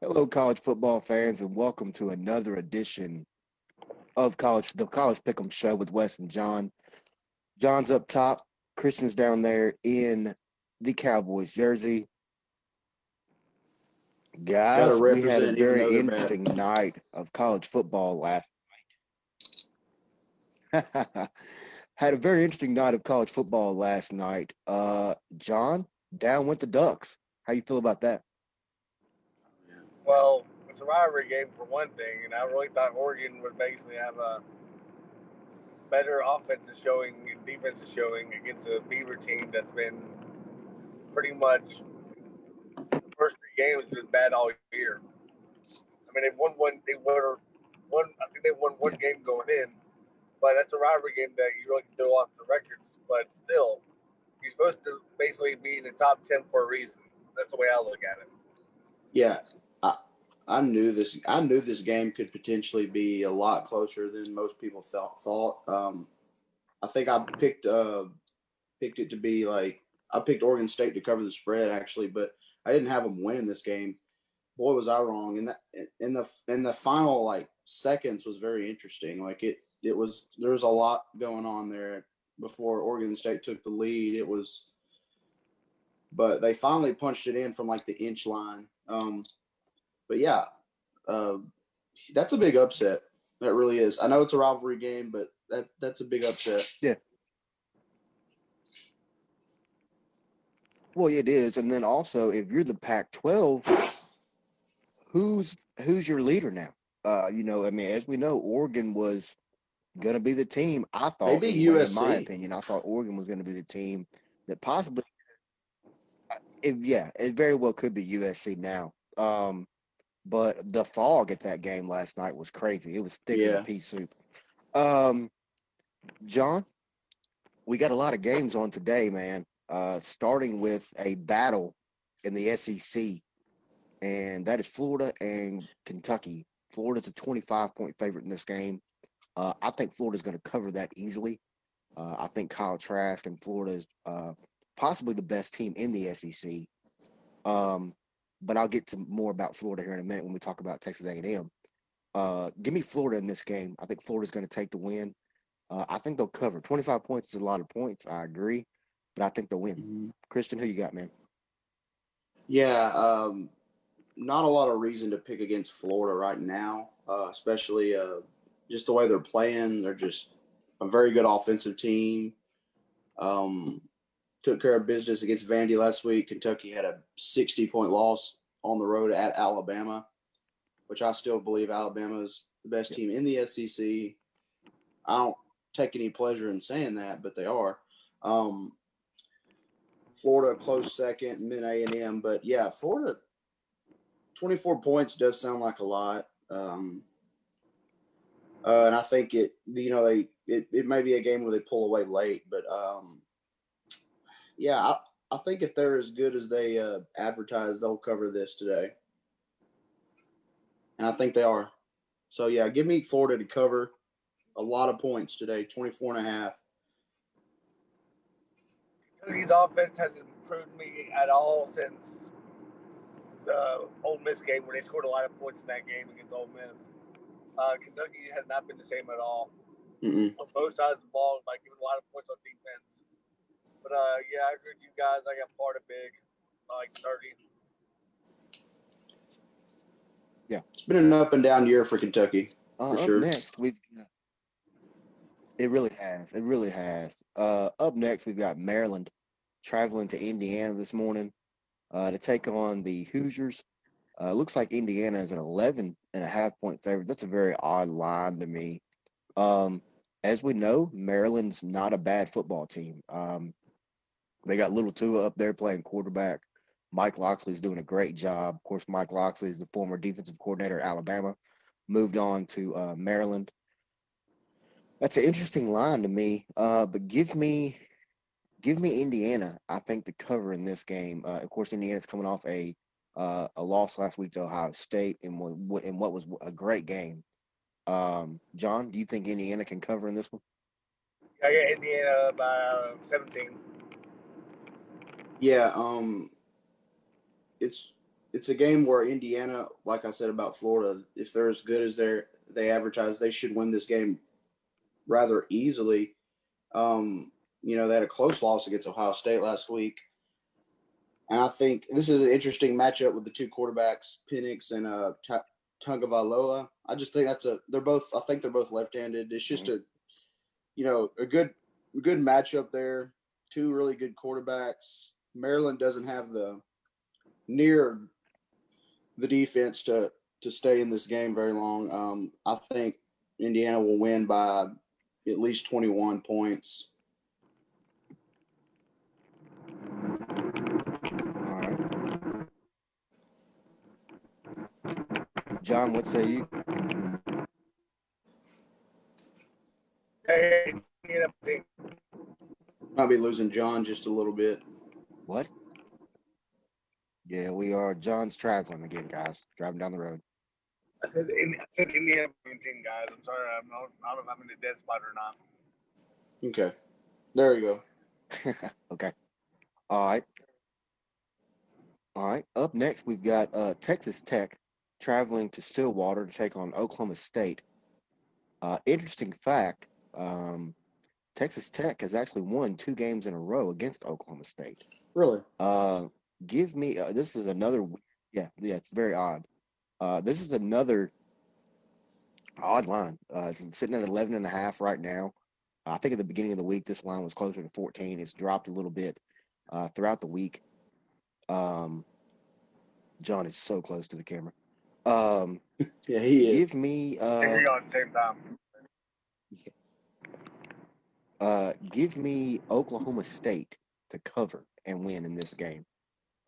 Hello, college football fans, and welcome to another edition of college the College Pick'em Show with Wes and John. John's up top, Christian's down there in the Cowboys jersey. Guys, we had a very interesting night of college football last night. had a very interesting night of college football last night. Uh, John, down went the Ducks. How you feel about that? Well, it's a rivalry game for one thing, and I really thought Oregon would basically have a better offensive showing and defensive showing against a Beaver team that's been pretty much the first three games been bad all year. I mean, they've won one. They were one. I think they won one game going in, but that's a rivalry game that you really can throw off the records. But still, you're supposed to basically be in the top ten for a reason. That's the way I look at it. Yeah, I knew this. I knew this game could potentially be a lot closer than most people thought. Thought. Um, I think I picked uh picked it to be like I picked Oregon State to cover the spread actually, but I didn't have them win this game. Boy, was I wrong. And that in the in the final like seconds was very interesting. Like it it was there was a lot going on there before Oregon State took the lead. It was, but they finally punched it in from like the inch line. Um, but yeah, uh, that's a big upset. That really is. I know it's a rivalry game, but that that's a big upset. Yeah. Well, it is, and then also if you're the Pac-12, who's who's your leader now? Uh, you know, I mean, as we know, Oregon was going to be the team. I thought, Maybe anyway, in my opinion, I thought Oregon was going to be the team that possibly, uh, if yeah, it very well could be USC now. Um, but the fog at that game last night was crazy. It was thick as Yeah. a pea soup. Um, John, we got a lot of games on today, man. Uh, starting with a battle in the SEC, and that is Florida and Kentucky. Florida's a 25 point favorite in this game. Uh, I think Florida's going to cover that easily. Uh, I think Kyle Trask and Florida is uh, possibly the best team in the SEC. Um, but I'll get to more about Florida here in a minute when we talk about Texas A&M. Uh, give me Florida in this game. I think Florida's going to take the win. Uh, I think they'll cover. 25 points is a lot of points. I agree, but I think they'll win. Christian, who you got, man? Yeah, um, not a lot of reason to pick against Florida right now, uh, especially uh, just the way they're playing. They're just a very good offensive team. Um, took care of business against Vandy last week. Kentucky had a 60 point loss on the road at Alabama, which I still believe Alabama is the best team in the SEC. I don't take any pleasure in saying that, but they are. Um, Florida close second, and then A and M. But yeah, Florida, twenty four points does sound like a lot. Um, uh, and I think it, you know, they it, it may be a game where they pull away late, but um, yeah, I, I think if they're as good as they uh, advertise, they'll cover this today, and I think they are. So yeah, give me Florida to cover a lot of points today, 24 and a half. Kentucky's offense hasn't improved me at all since the Ole Miss game where they scored a lot of points in that game against Ole Miss. Uh, Kentucky has not been the same at all Mm-mm. on both sides of the ball, like giving a lot of points on defense. But uh, yeah, I agree with you guys. I got part of big, like 30. Yeah, It's been an up and down year for Kentucky. Uh, For up sure. next, we've it really has. It really has. Uh, up next, we've got Maryland traveling to Indiana this morning uh, to take on the Hoosiers. Uh, looks like Indiana is an 11 and a half point favorite. That's a very odd line to me. Um, as we know, Maryland's not a bad football team. Um, they got little Tua up there playing quarterback. Mike Locksley's doing a great job. Of course, Mike Locksley is the former defensive coordinator at Alabama moved on to uh, Maryland. That's an interesting line to me. Uh, but give me, give me Indiana. I think to cover in this game. Uh, of course, Indiana's coming off a uh, a loss last week to Ohio State in what in what was a great game. Um, John, do you think Indiana can cover in this one? I got Indiana by uh, 17. Yeah, um, it's it's a game where Indiana, like I said about Florida, if they're as good as they they advertise, they should win this game rather easily. Um, you know, they had a close loss against Ohio State last week. And I think this is an interesting matchup with the two quarterbacks, Penix and uh, Tagovailoa. I just think that's a they're both I think they're both left-handed. It's just a you know, a good good matchup there. Two really good quarterbacks. Maryland doesn't have the near the defense to to stay in this game very long. Um, I think Indiana will win by at least 21 points. John, what say you? Hey, Might be losing John just a little bit. What? Yeah, we are. John's traveling again, guys. Driving down the road. I said, I said Indiana 17, guys. I'm sorry. I'm not, I don't know if I'm in a dead spot or not. Okay. There you go. okay. All right. All right. Up next, we've got uh, Texas Tech traveling to Stillwater to take on Oklahoma State. Uh, interesting fact um, Texas Tech has actually won two games in a row against Oklahoma State. Really? Uh, give me, uh, this is another, yeah, yeah, it's very odd. Uh, this is another odd line. Uh, it's sitting at 11 and a half right now. I think at the beginning of the week, this line was closer to 14. It's dropped a little bit uh, throughout the week. Um, John is so close to the camera. Um, yeah, he is. Give me. Uh, we on the same time. Uh, give me Oklahoma State to cover and win in this game.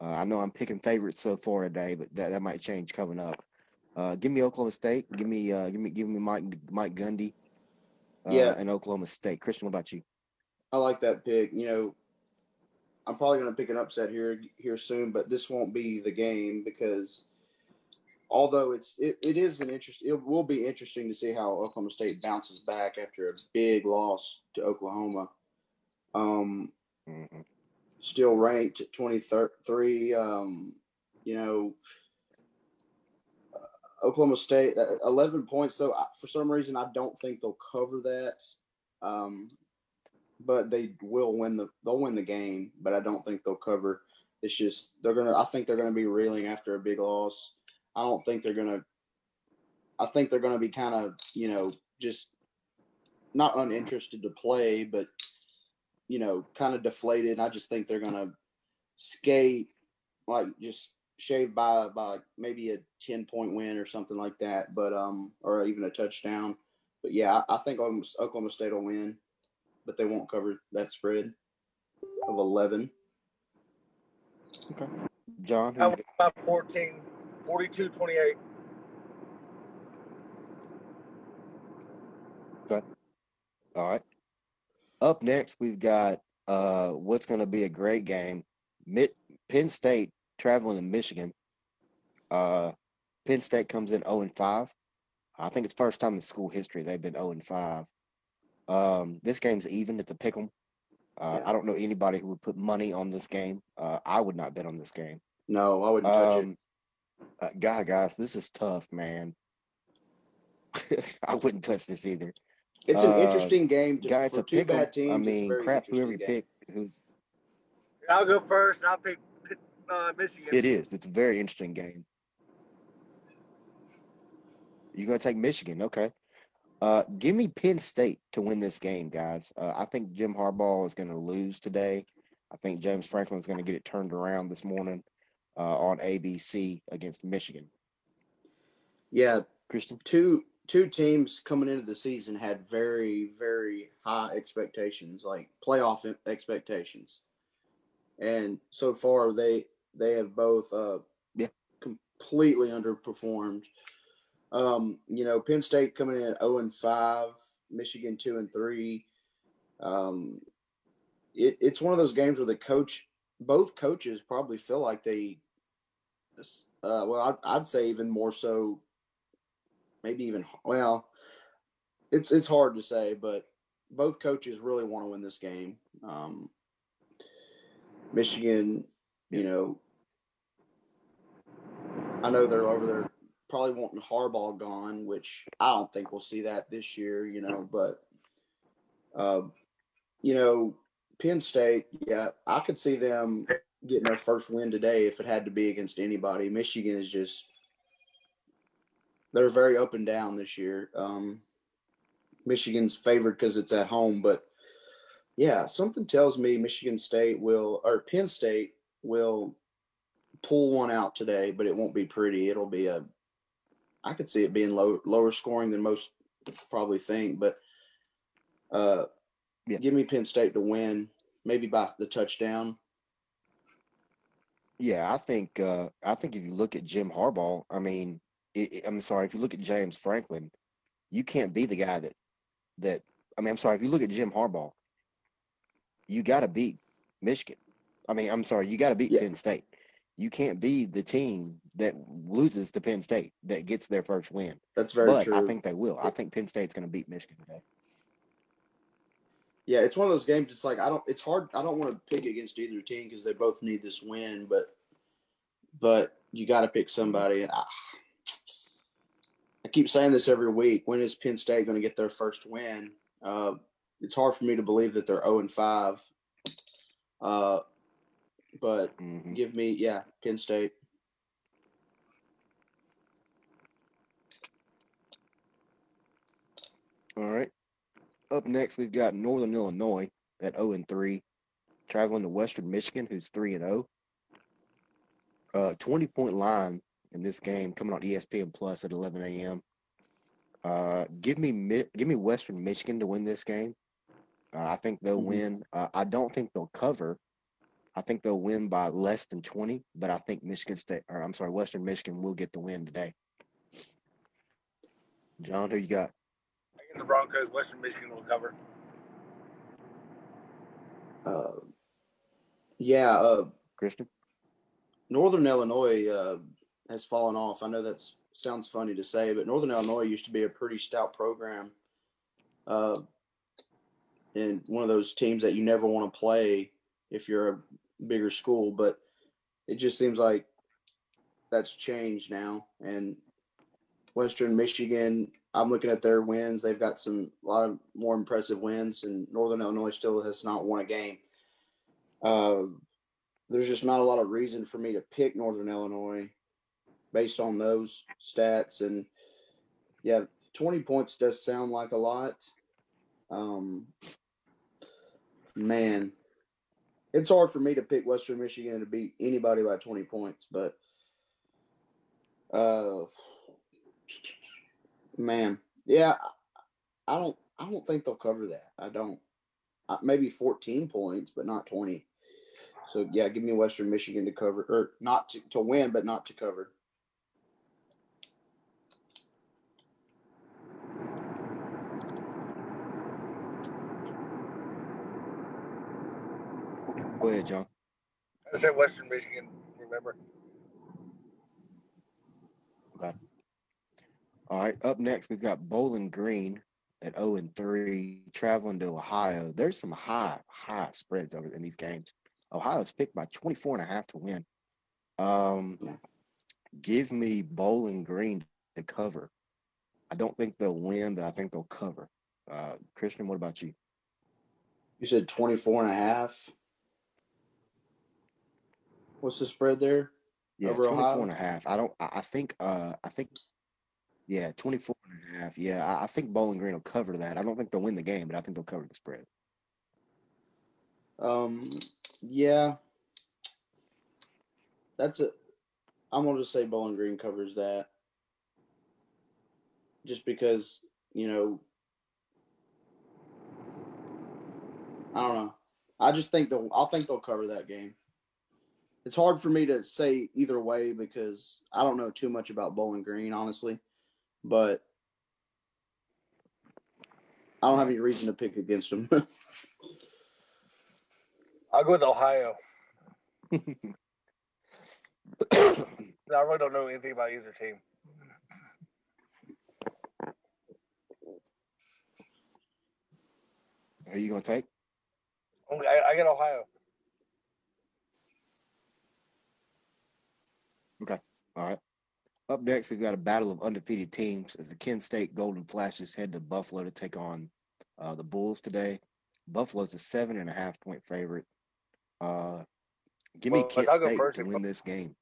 Uh, I know I'm picking favorites so far today, but that, that might change coming up. Uh, give me Oklahoma State. Give me, uh, give me, give me Mike Mike Gundy. Uh, yeah, and Oklahoma State. Christian, what about you? I like that pick. You know, I'm probably going to pick an upset here here soon, but this won't be the game because although it's it, it is an interest it will be interesting to see how Oklahoma State bounces back after a big loss to Oklahoma. Um, mm-hmm. Still ranked at 23. Um, you know, uh, Oklahoma State, uh, 11 points though. I, for some reason, I don't think they'll cover that. Um, but they will win the they'll win the game, but I don't think they'll cover. It's just they're gonna. I think they're gonna be reeling after a big loss. I don't think they're gonna. I think they're gonna be kind of you know just not uninterested to play, but you know kind of deflated. I just think they're gonna skate like just shave by by maybe a ten point win or something like that, but um or even a touchdown. But yeah, I, I think Oklahoma State will win, but they won't cover that spread of eleven. Okay, John. How about fourteen? 42 28. Okay. All right. Up next, we've got uh, what's going to be a great game. Mid- Penn State traveling to Michigan. Uh, Penn State comes in 0 and 5. I think it's first time in school history they've been 0 and 5. Um, this game's even. It's a pick 'em. Uh, yeah. I don't know anybody who would put money on this game. Uh, I would not bet on this game. No, I wouldn't touch um, it. Uh, God, guys, this is tough, man. I wouldn't touch this either. It's an uh, interesting game. To, guys, for two pick bad teams. I mean, crap. Whoever you pick, who? I'll go first. I'll pick uh, Michigan. It is. It's a very interesting game. You're gonna take Michigan, okay? Uh, give me Penn State to win this game, guys. Uh, I think Jim Harbaugh is going to lose today. I think James Franklin is going to get it turned around this morning uh, on ABC against Michigan. Yeah, Christian. Two two teams coming into the season had very very high expectations, like playoff expectations, and so far they they have both uh, yeah completely underperformed. Um, you know, Penn State coming in at zero oh and five, Michigan two and three. Um, it, it's one of those games where the coach both coaches probably feel like they, uh, well, I'd, I'd say even more so, maybe even well, it's it's hard to say, but both coaches really want to win this game. Um, Michigan, you know, I know they're over there probably wanting Harbaugh gone, which I don't think we'll see that this year, you know, but uh, you know, Penn State, yeah, I could see them getting their first win today if it had to be against anybody. Michigan is just they're very up and down this year. Um, Michigan's favored because it's at home, but yeah, something tells me Michigan State will or Penn State will pull one out today, but it won't be pretty. It'll be a I could see it being low, lower scoring than most probably think, but uh, Yeah. give me Penn State to win, maybe by the touchdown. Yeah, I think uh, I think if you look at Jim Harbaugh, I mean, I'm sorry, if you look at James Franklin, you can't be the guy that that. I mean, I'm sorry, if you look at Jim Harbaugh, you got to beat Michigan. I mean, I'm sorry, you got to beat Yeah. Penn State. You can't be the team that loses to Penn State that gets their first win. That's very but true. I think they will. I think Penn State's going to beat Michigan today. Yeah, it's one of those games. It's like I don't. It's hard. I don't want to pick against either team because they both need this win. But, but you got to pick somebody. And I, I keep saying this every week. When is Penn State going to get their first win? Uh, it's hard for me to believe that they're zero and five. Uh, but Mhm. give me yeah, Penn State. All right. Up next, we've got Northern Illinois at 0 and 3, traveling to Western Michigan, who's 3 and 0. Uh, 20 point line in this game coming on ESPN Plus at 11 a.m. Uh, give me give me Western Michigan to win this game. Uh, I think they'll Mhm. win. Uh, I don't think they'll cover. I think they'll win by less than 20, but I think Michigan State, or I'm sorry, Western Michigan will get the win today. John, who you got? Against the Broncos, Western Michigan will cover. Uh, yeah, uh, Christian? Northern Illinois uh, has fallen off. I know that sounds funny to say, but Northern Illinois used to be a pretty stout program, uh, and one of those teams that you never want to play if you're a bigger school. But it just seems like that's changed now. And Western Michigan, I'm looking at their wins. They've got some a lot of more impressive wins, and Northern Illinois still has not won a game. Uh, there's just not a lot of reason for me to pick Northern Illinois based on those stats. And yeah, 20 points does sound like a lot. Um, man, it's hard for me to pick Western Michigan to beat anybody by 20 points, but uh, man, yeah, I don't, I don't think they'll cover that. I don't. Uh, maybe 14 points, but not 20. So yeah, give me Western Michigan to cover or not to, to win, but not to cover. Go ahead, John. I said Western Michigan. Remember? Okay. All right. Up next, we've got Bowling Green at 0 and 3, traveling to Ohio. There's some high, high spreads over in these games. Ohio's picked by 24 and a half to win. Um, give me Bowling Green to cover. I don't think they'll win, but I think they'll cover. Uh, Christian, what about you? You said 24 and a half. What's the spread there? Yeah, Over 24 Ohio? and a half. I don't, I I think, uh, I think, yeah, 24 and a half. Yeah, I, I think Bowling Green will cover that. I don't think they'll win the game, but I think they'll cover the spread. Um, yeah. That's a. I'm gonna just say Bowling Green covers that. Just because you know. I don't know. I just think they'll. I'll think they'll cover that game. It's hard for me to say either way because I don't know too much about Bowling Green, honestly. But I don't have any reason to pick against them. I'll go with Ohio. I really don't know anything about either team. Are you gonna take? I, I get Ohio. All right. Up next, we've got a battle of undefeated teams as the Kent State Golden Flashes head to Buffalo to take on uh, the Bulls today. Buffalo's a seven and a half point favorite. Uh, give me Well, Kent I'll go State to win this game.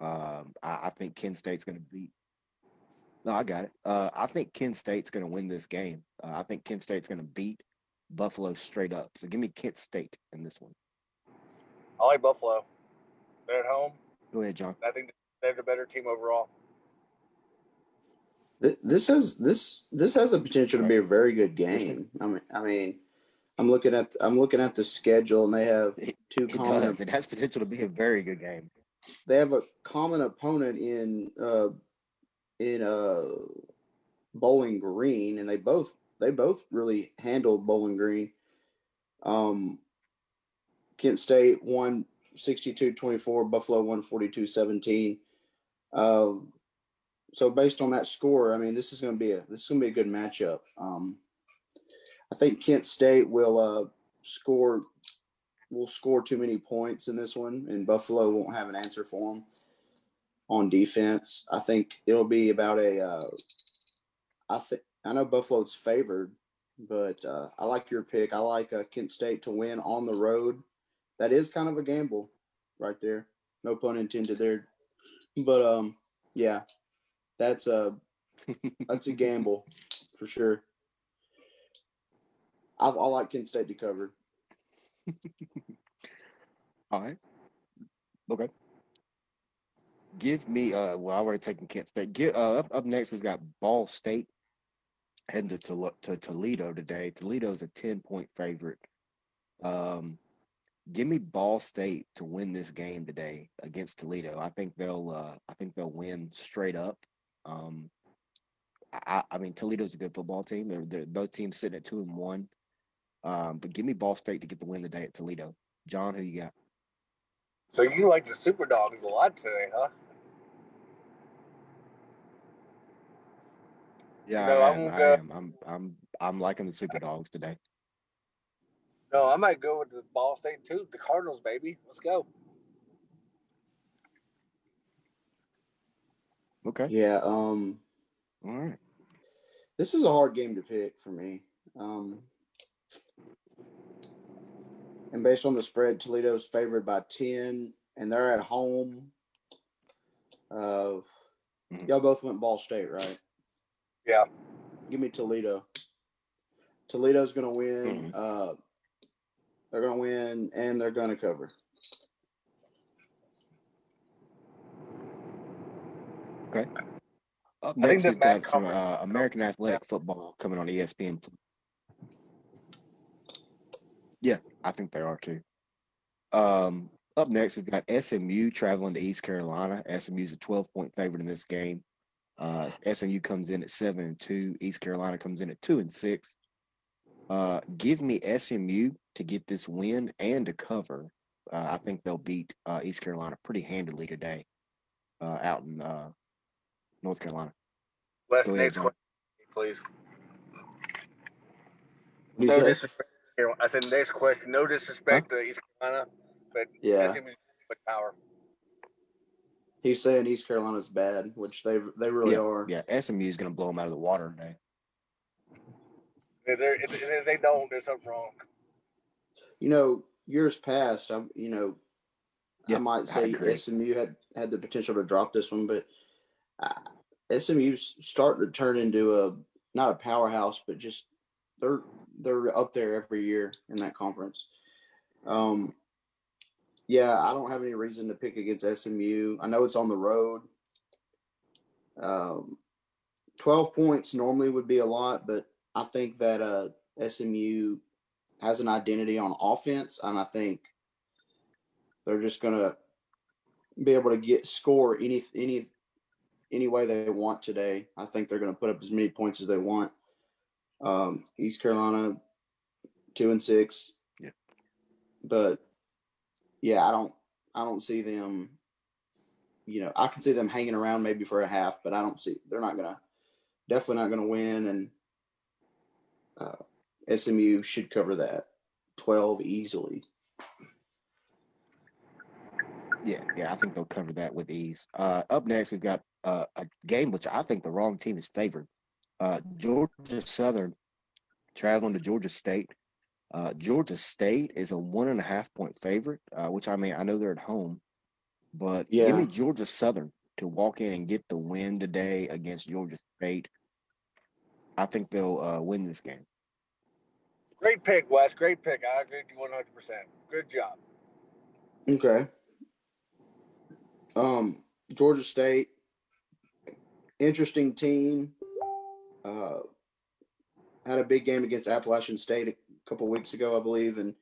Um, I, I think Kent State's going to beat. No, I got it. Uh, I think Kent State's going to win this game. Uh, I think Kent State's going to beat Buffalo straight up. So give me Kent State in this one. I like Buffalo. They're at home. Go ahead, John. I think they're the better team overall. This has this this has the potential to be a very good game. I mean, I mean, I'm looking at I'm looking at the schedule, and they have two It common does. It has potential to be a very good game. they have a common opponent in uh in uh Bowling Green, and they both they both really handled Bowling Green. Um, Kent State won 62-24, Buffalo won 42-17. Um, so based on that score, I mean, this is going to be a this is going to be a good matchup. Um, I think Kent State will uh score will score too many points in this one, and Buffalo won't have an answer for them on defense. I think it'll be about a. Uh, I think I know Buffalo's favored, but uh, I like your pick. I like uh, Kent State to win on the road. That is kind of a gamble, right there. No pun intended there, but um, yeah, that's a that's a gamble for sure. I, I like Kent State to cover. All right. Okay. Give me uh well I already taken Kent State. Get uh up, up next we've got Ball State heading to, Tol- to Toledo today. Toledo's a 10 point favorite. Um give me Ball State to win this game today against Toledo. I think they'll uh I think they'll win straight up. Um I, I mean Toledo's a good football team. They're, they're both teams sitting at two and one. Um, but give me Ball State to get the win today at Toledo. John, who you got? So you like the Super Dogs a lot today, huh? Yeah, No, know, I, am, I am. I'm I'm I'm liking the Super Dogs today. No, I might go with the Ball State too. The Cardinals, baby. Let's go. Okay. Yeah. Um. All right. This is a hard game to pick for me. Um, and based on the spread, Toledo's favored by 10, and they're at home. Uh, y'all both went Ball State, right? Yeah. Give me Toledo. Toledo's going to win. Mhm. Uh, they're going to win, and they're going to cover. Okay. Up next, we've got some uh, American Athletic Football coming on ESPN. Yeah, I think they are too. Um, up next, we've got SMU traveling to East Carolina. SMU's a 12 point favorite in this game. Uh, SMU comes in at seven and two. East Carolina comes in at two and six. Uh, give me SMU to get this win and to cover. Uh, I think they'll beat uh, East Carolina pretty handily today uh, out in uh, North Carolina. Wes, Go ahead, next John. question, please. What do No say? disrespect. I said next question. No disrespect to East Carolina, but Yeah. SMU's with power. He's saying East Carolina's bad, which they they really yeah, are. Yeah, SMU is going to blow them out of the water today. If, they're, if if they don't, there's something wrong. you know, years past, I'm, you know, Yeah, I might say agree. SMU had had the potential to drop this one, but uh, SMU's starting to turn into a not a powerhouse, but just they're they're up there every year in that conference. Um, yeah, I don't have any reason to pick against SMU. I know it's on the road. Um, twelve points normally would be a lot, but I think that uh, SMU has an identity on offense, and I think they're just gonna be able to get score any any any way they want today. I think they're gonna put up as many points as they want. Um, East Carolina, two and six. Yeah. But yeah, I don't I don't see them. You know, I can see them hanging around maybe for a half, but I don't see they're not gonna definitely not gonna win and uh, SMU should cover that 12 easily. Yeah, yeah, I think they'll cover that with ease. Uh, up next, we've got uh, a game which I think the wrong team is favored. Uh, Georgia Southern traveling to Georgia State. Uh, Georgia State is a one and a half point favorite, uh, which I mean I know they're at home, but give me Georgia Southern to walk in and get the win today against Georgia State. I think they'll uh, win this game. Great pick, Wes. Great pick. I agree with you 100%. Good job. Okay. Um, Georgia State, interesting team. Uh, had a big game against Appalachian State a couple weeks ago, I believe, and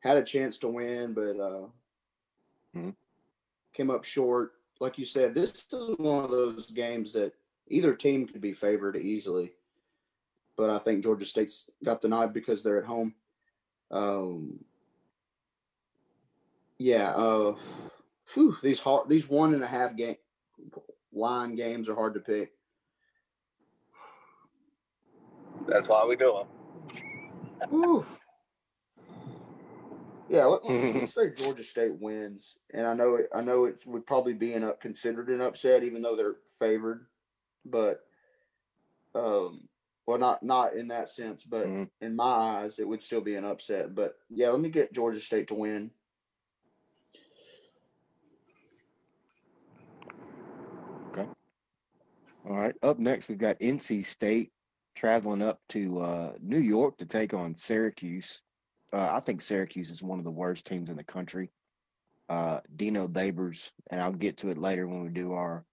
had a chance to win, but uh, Mhm. came up short. Like you said, this is one of those games that either team could be favored easily, but I think Georgia State's got the nod because they're at home. Um, yeah, uh, phew, these hard, these one and a half game line games are hard to pick. That's why we do them. Yeah, let, us say Georgia State wins, and I know it. I know it would probably be an up considered an upset, even though they're favored. But, um, well, not not in that sense, but Mhm. in my eyes, it would still be an upset. But yeah, let me get Georgia State to win. Okay. All right. Up next, we've got NC State traveling up to uh, New York to take on Syracuse. Uh, I think Syracuse is one of the worst teams in the country. Uh, Dino Babers, and I'll get to it later when we do our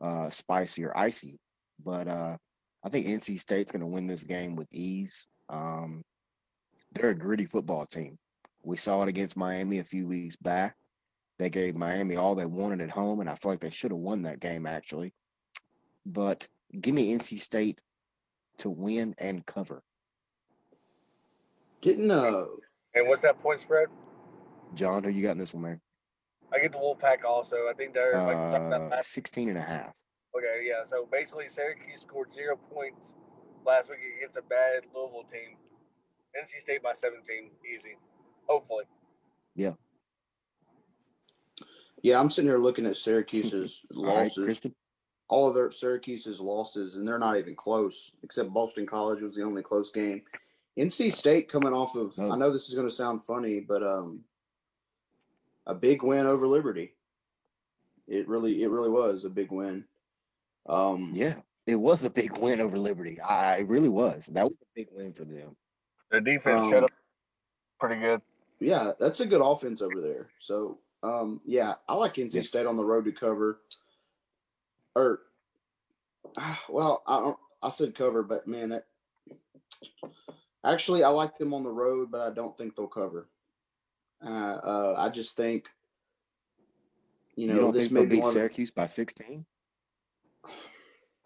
uh, spicy or icy. But uh, I think NC State's going to win this game with ease. Um, they're a gritty football team. We saw it against Miami a few weeks back. They gave Miami all they wanted at home, and I feel like they should have won that game actually but give me NC State to win and cover. Didn't uh And what's that point spread? John, who you got in this one, man? I get the Wolfpack also. I think they're like we talked about Uh, last 16 and a half. Okay, yeah. So basically, Syracuse scored zero points last week against a bad Louisville team. NC State by 17, easy. Hopefully. yeah, Yeah, I'm sitting here looking at Syracuse's losses. Kristen. all of their Syracuse's losses, and they're not even close, except Boston College was the only close game. NC State coming off of Oh. I know this is going to sound funny, but um, a big win over Liberty. It really, it really was a big win. Um, Yeah, it was a big win over Liberty. I it really was. That was a big win for them. The defense Um, shut up pretty good. yeah, that's a good offense over there. So, um, yeah, I like NC Yeah. State on the road to cover. Or, ah, well, I don't. I said cover, but man, that actually I like them on the road, but I don't think they'll cover. Uh, uh I just think, you You, know, don't this think may be beat one. Syracuse by 16?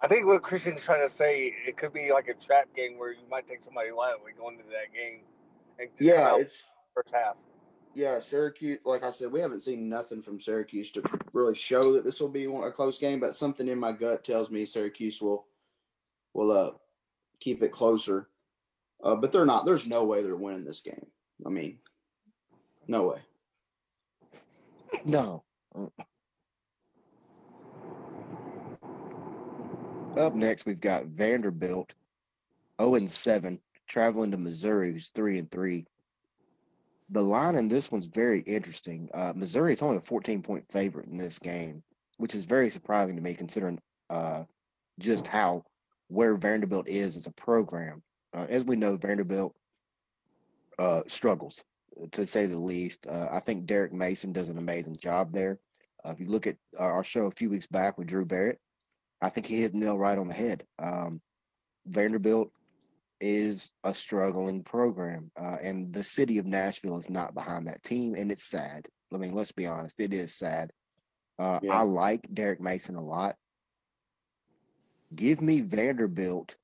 I think what Christian's trying to say, it could be like a trap game where you might take somebody lightly going into that game. And Yeah, it's first half. yeah, Syracuse. Like I said, we haven't seen nothing from Syracuse to really show that this will be a close game. But something in my gut tells me Syracuse will will uh keep it closer. Uh, but they're not. There's no way they're winning this game. I mean, no way. No. Up next, we've got Vanderbilt, 0 and 7, traveling to Missouri, who's 3 and 3. The line in this one's very interesting. Uh, Missouri is only a 14 point favorite in this game, which is very surprising to me considering uh, just how where Vanderbilt is as a program. Uh, as we know, Vanderbilt uh, struggles to say the least. Uh, I think Derek Mason does an amazing job there. Uh, if you look at our show a few weeks back with Drew Barrett, I think he hit the nail right on the head. Um, Vanderbilt is a struggling program, uh, and the city of Nashville is not behind that team, and it's sad. I mean, let's be honest, it is sad. Uh, Yeah. I like Derek Mason a lot. Give me Vanderbilt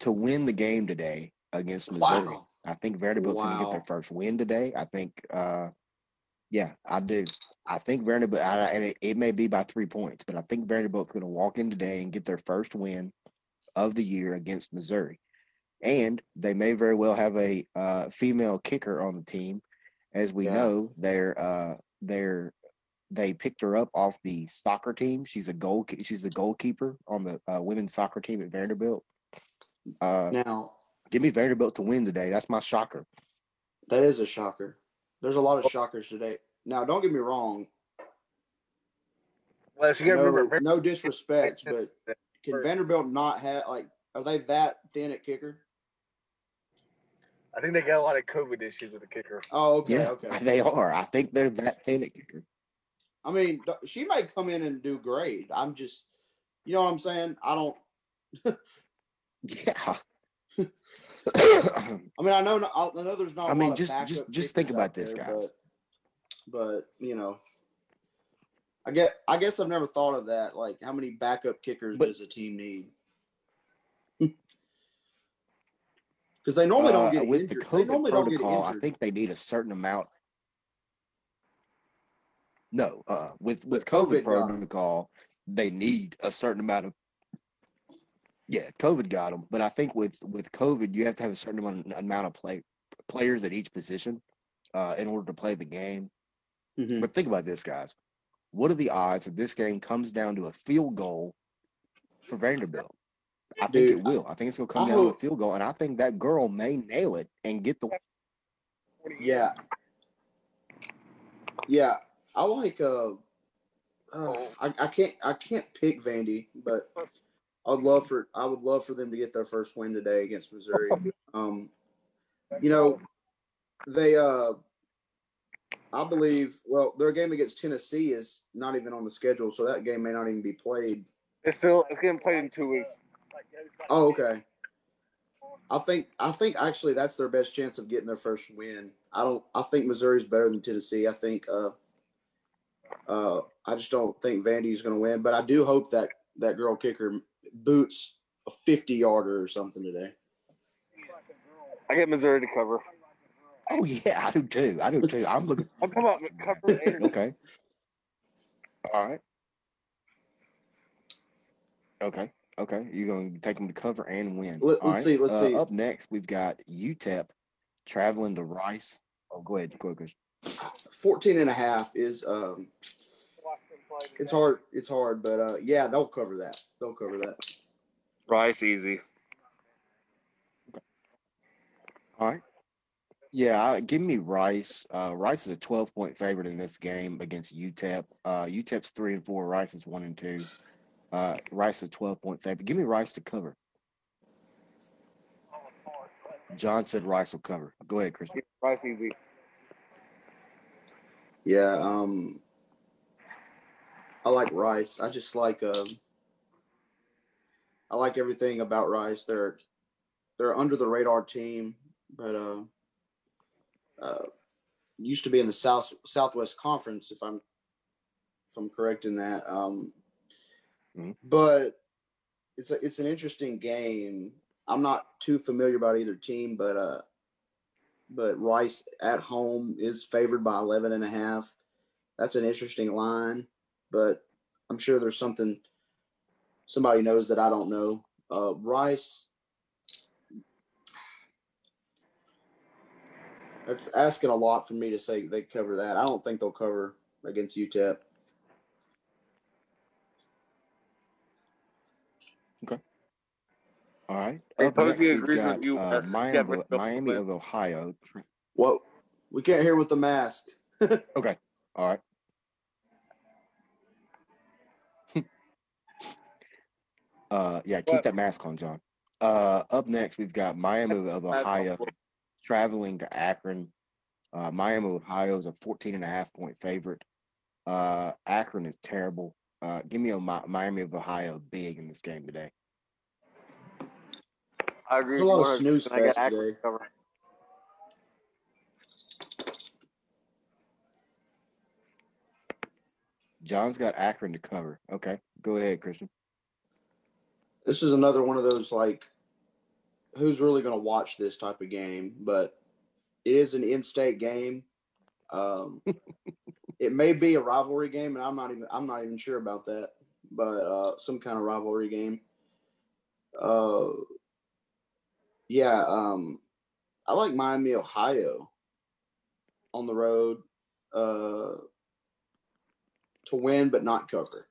to win the game today against Missouri. Wow. I think Vanderbilt's going to get their first win today. I think, uh, yeah, I do. I think Vanderbilt, I, and it, it may be by three points, but I think Vanderbilt's going to walk in today and get their first win of the year against Missouri. And they may very well have a uh, female kicker on the team. As we Yeah. know, their uh, their they picked her up off the soccer team. She's a goal. She's the goalkeeper on the uh, women's soccer team at Vanderbilt. Uh, Now, give me Vanderbilt to win today. That's my shocker. that is a shocker. There's a lot of shockers today. Now, don't get me wrong. Well, so you got to No, remember, no disrespect, but can Vanderbilt not have like? Are they that thin at kicker? I think they got a lot of COVID issues with the kicker. Oh, okay, yeah, okay. they are. I think they're that thin at kicker. I mean, she might come in and do great. I'm just, you know what I'm saying? I don't. Yeah. I mean, I know. I know there's not. I mean, just- just just- think about this, guys. But, but you know, I get. I guess I've never thought of that. Like, how many backup kickers But- does a team need? Because they normally don't Uh, get with injured. the they COVID normally don't get protocol. I think they need a certain amount. No, uh, with with COVID COVID protocol, they need a certain amount of. Yeah, COVID got them, but I think with with COVID, you have to have a certain amount amount of play players at each position, uh, in order to play the game. Mhm. But think about this, guys. What are the odds that this game comes down to a field goal for Vanderbilt? I think Dude, it will. I think it's going to come I down to a field goal, and I think that girl may nail it and get the. Yeah. Yeah. I like uh, uh I, I can't I can't pick Vandy, but I'd love for I would love for them to get their first win today against Missouri. Um you know, they uh I believe well their game against Tennessee is not even on the schedule, so that game may not even be played. It's still it's getting played in two weeks. Oh, okay. I think I think actually that's their best chance of getting their first win. I don't I think Missouri's better than Tennessee. I think uh uh I just don't think Vandy's gonna win, but I do hope that that girl kicker boots a fifty yarder or something today. I get Missouri to cover. Oh yeah, I do too. I do too. I'm looking. I'm talking about cover. and- Okay. All right. Okay. Okay. You're going to take them to cover and win. Let- All let's see, let's Uh, see. Up next, we've got UTEP traveling to Rice. Oh, go ahead. Go ahead, 14 and a half is um it's hard it's hard, but uh yeah, they'll cover that. They'll cover that. Rice easy. All right. Yeah, I- give me Rice. Uh, Rice is a 12 point favorite in this game against UTEP. Uh, UTEP's three and four. Rice is one and two. Uh, Rice is a 12 point favorite. Give me Rice to cover. John said Rice will cover. Go ahead, Chris. Rice easy. Yeah, um I like Rice. I just like um I like everything about Rice. They're they're under the radar team, but uh uh used to be in the South Southwest Conference if I'm if I'm correct in that. Um Mhm. but it's a, it's an interesting game. I'm not too familiar about either team, but uh but Rice at home is favored by 11 and a half. That's an interesting line, but I'm sure there's something somebody knows that I don't know. Uh, Rice, that's asking a lot for me to say they cover that. I don't think they'll cover against UTEP. Okay. All right. Hey, Up next, Posey we've with you, uh, Miami, of- Miami of Ohio. What? We can't hear with the mask. Okay. All right. Uh, yeah, keep that mask on, John. Uh, up next, we've got Miami of Ohio traveling to Akron. Uh, Miami, of Ohio is a 14 and a half point favorite. Uh, Akron is terrible. Uh, give me a Miami of Ohio big in this game today. I agree. There's a lot of snooze 100%. I got fest today. cover. John's got Akron to cover. Okay, go ahead, Christian. This is another one of those like who's really going to watch this type of game but it is an in-state game um it may be a rivalry game and i'm not even i'm not even sure about that but uh some kind of rivalry game uh yeah um i like miami ohio on the road uh to win but not cover.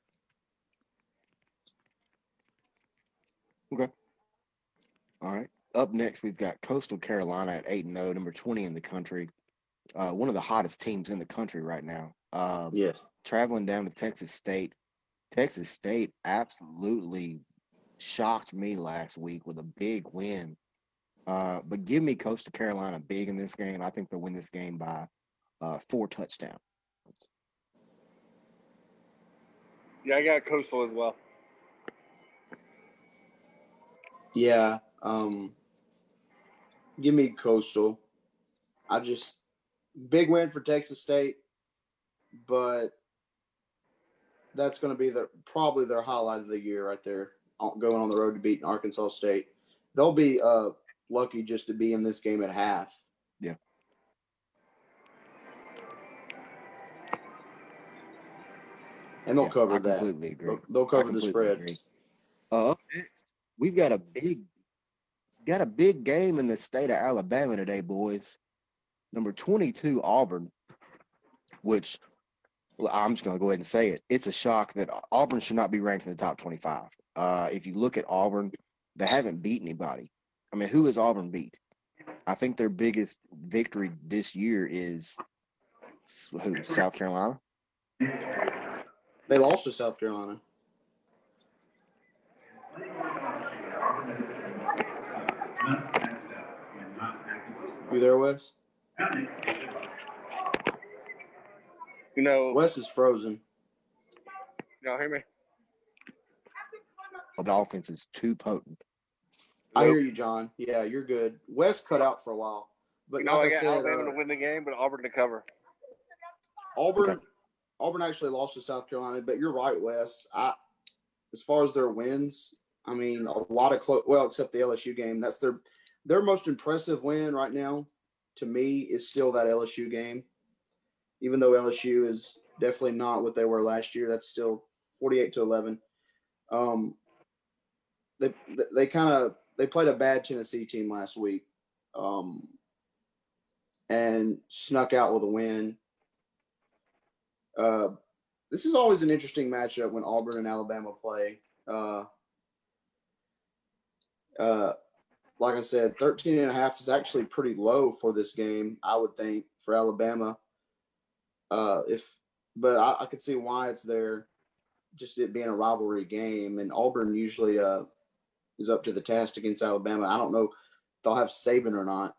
All right. Up next, we've got Coastal Carolina at 8 0, number 20 in the country. Uh, one of the hottest teams in the country right now. Um, Yes. traveling down to Texas State. Texas State absolutely shocked me last week with a big win. Uh, but give me Coastal Carolina big in this game. I think they'll win this game by uh, four touchdowns. Yeah, I got Coastal as well. Yeah. Um give me coastal. I just big win for Texas State, but that's going to be the probably their highlight of the year right there. Going on the road to beat Arkansas State, they'll be uh, lucky just to be in this game at half. Yeah. and they'll Yeah, cover I that. completely agree. They'll, cover the spread. Uh, we've got a big, got a big game in the state of Alabama today, boys. Number twenty-two Auburn, which well, I'm just gonna go ahead and say it. It's a shock that Auburn should not be ranked in the top twenty-five. Uh, if you look at Auburn, they haven't beat anybody. I mean, who has Auburn beat? I think their biggest victory this year is who? South Carolina. They lost to South Carolina. You there, Wes? You know, Wes is frozen. y'all hear me? Well, the offense is too potent. I hear you, John. Yeah, you're good. Wes cut out for a while, but You know, like I I got said, Alabama uh, to win the game, but Auburn to cover. Auburn. Okay. Auburn actually lost to South Carolina, but you're right, Wes. I, as far as their wins, I mean, a lot of close. Well, except the LSU game. That's their their most impressive win right now. To me, is still that LSU game. Even though LSU is definitely not what they were last year, that's still 48 to 11. Um, they they kind of they played a bad Tennessee team last week, um, and snuck out with a win. Uh, this is always an interesting matchup when Auburn and Alabama play. Uh, uh, like I said, 13 and a half is actually pretty low for this game, I would think, for Alabama. Uh, if, but I, I could see why it's there, just it being a rivalry game, and Auburn usually uh, is up to the task against Alabama. I don't know if they'll have Saban or not,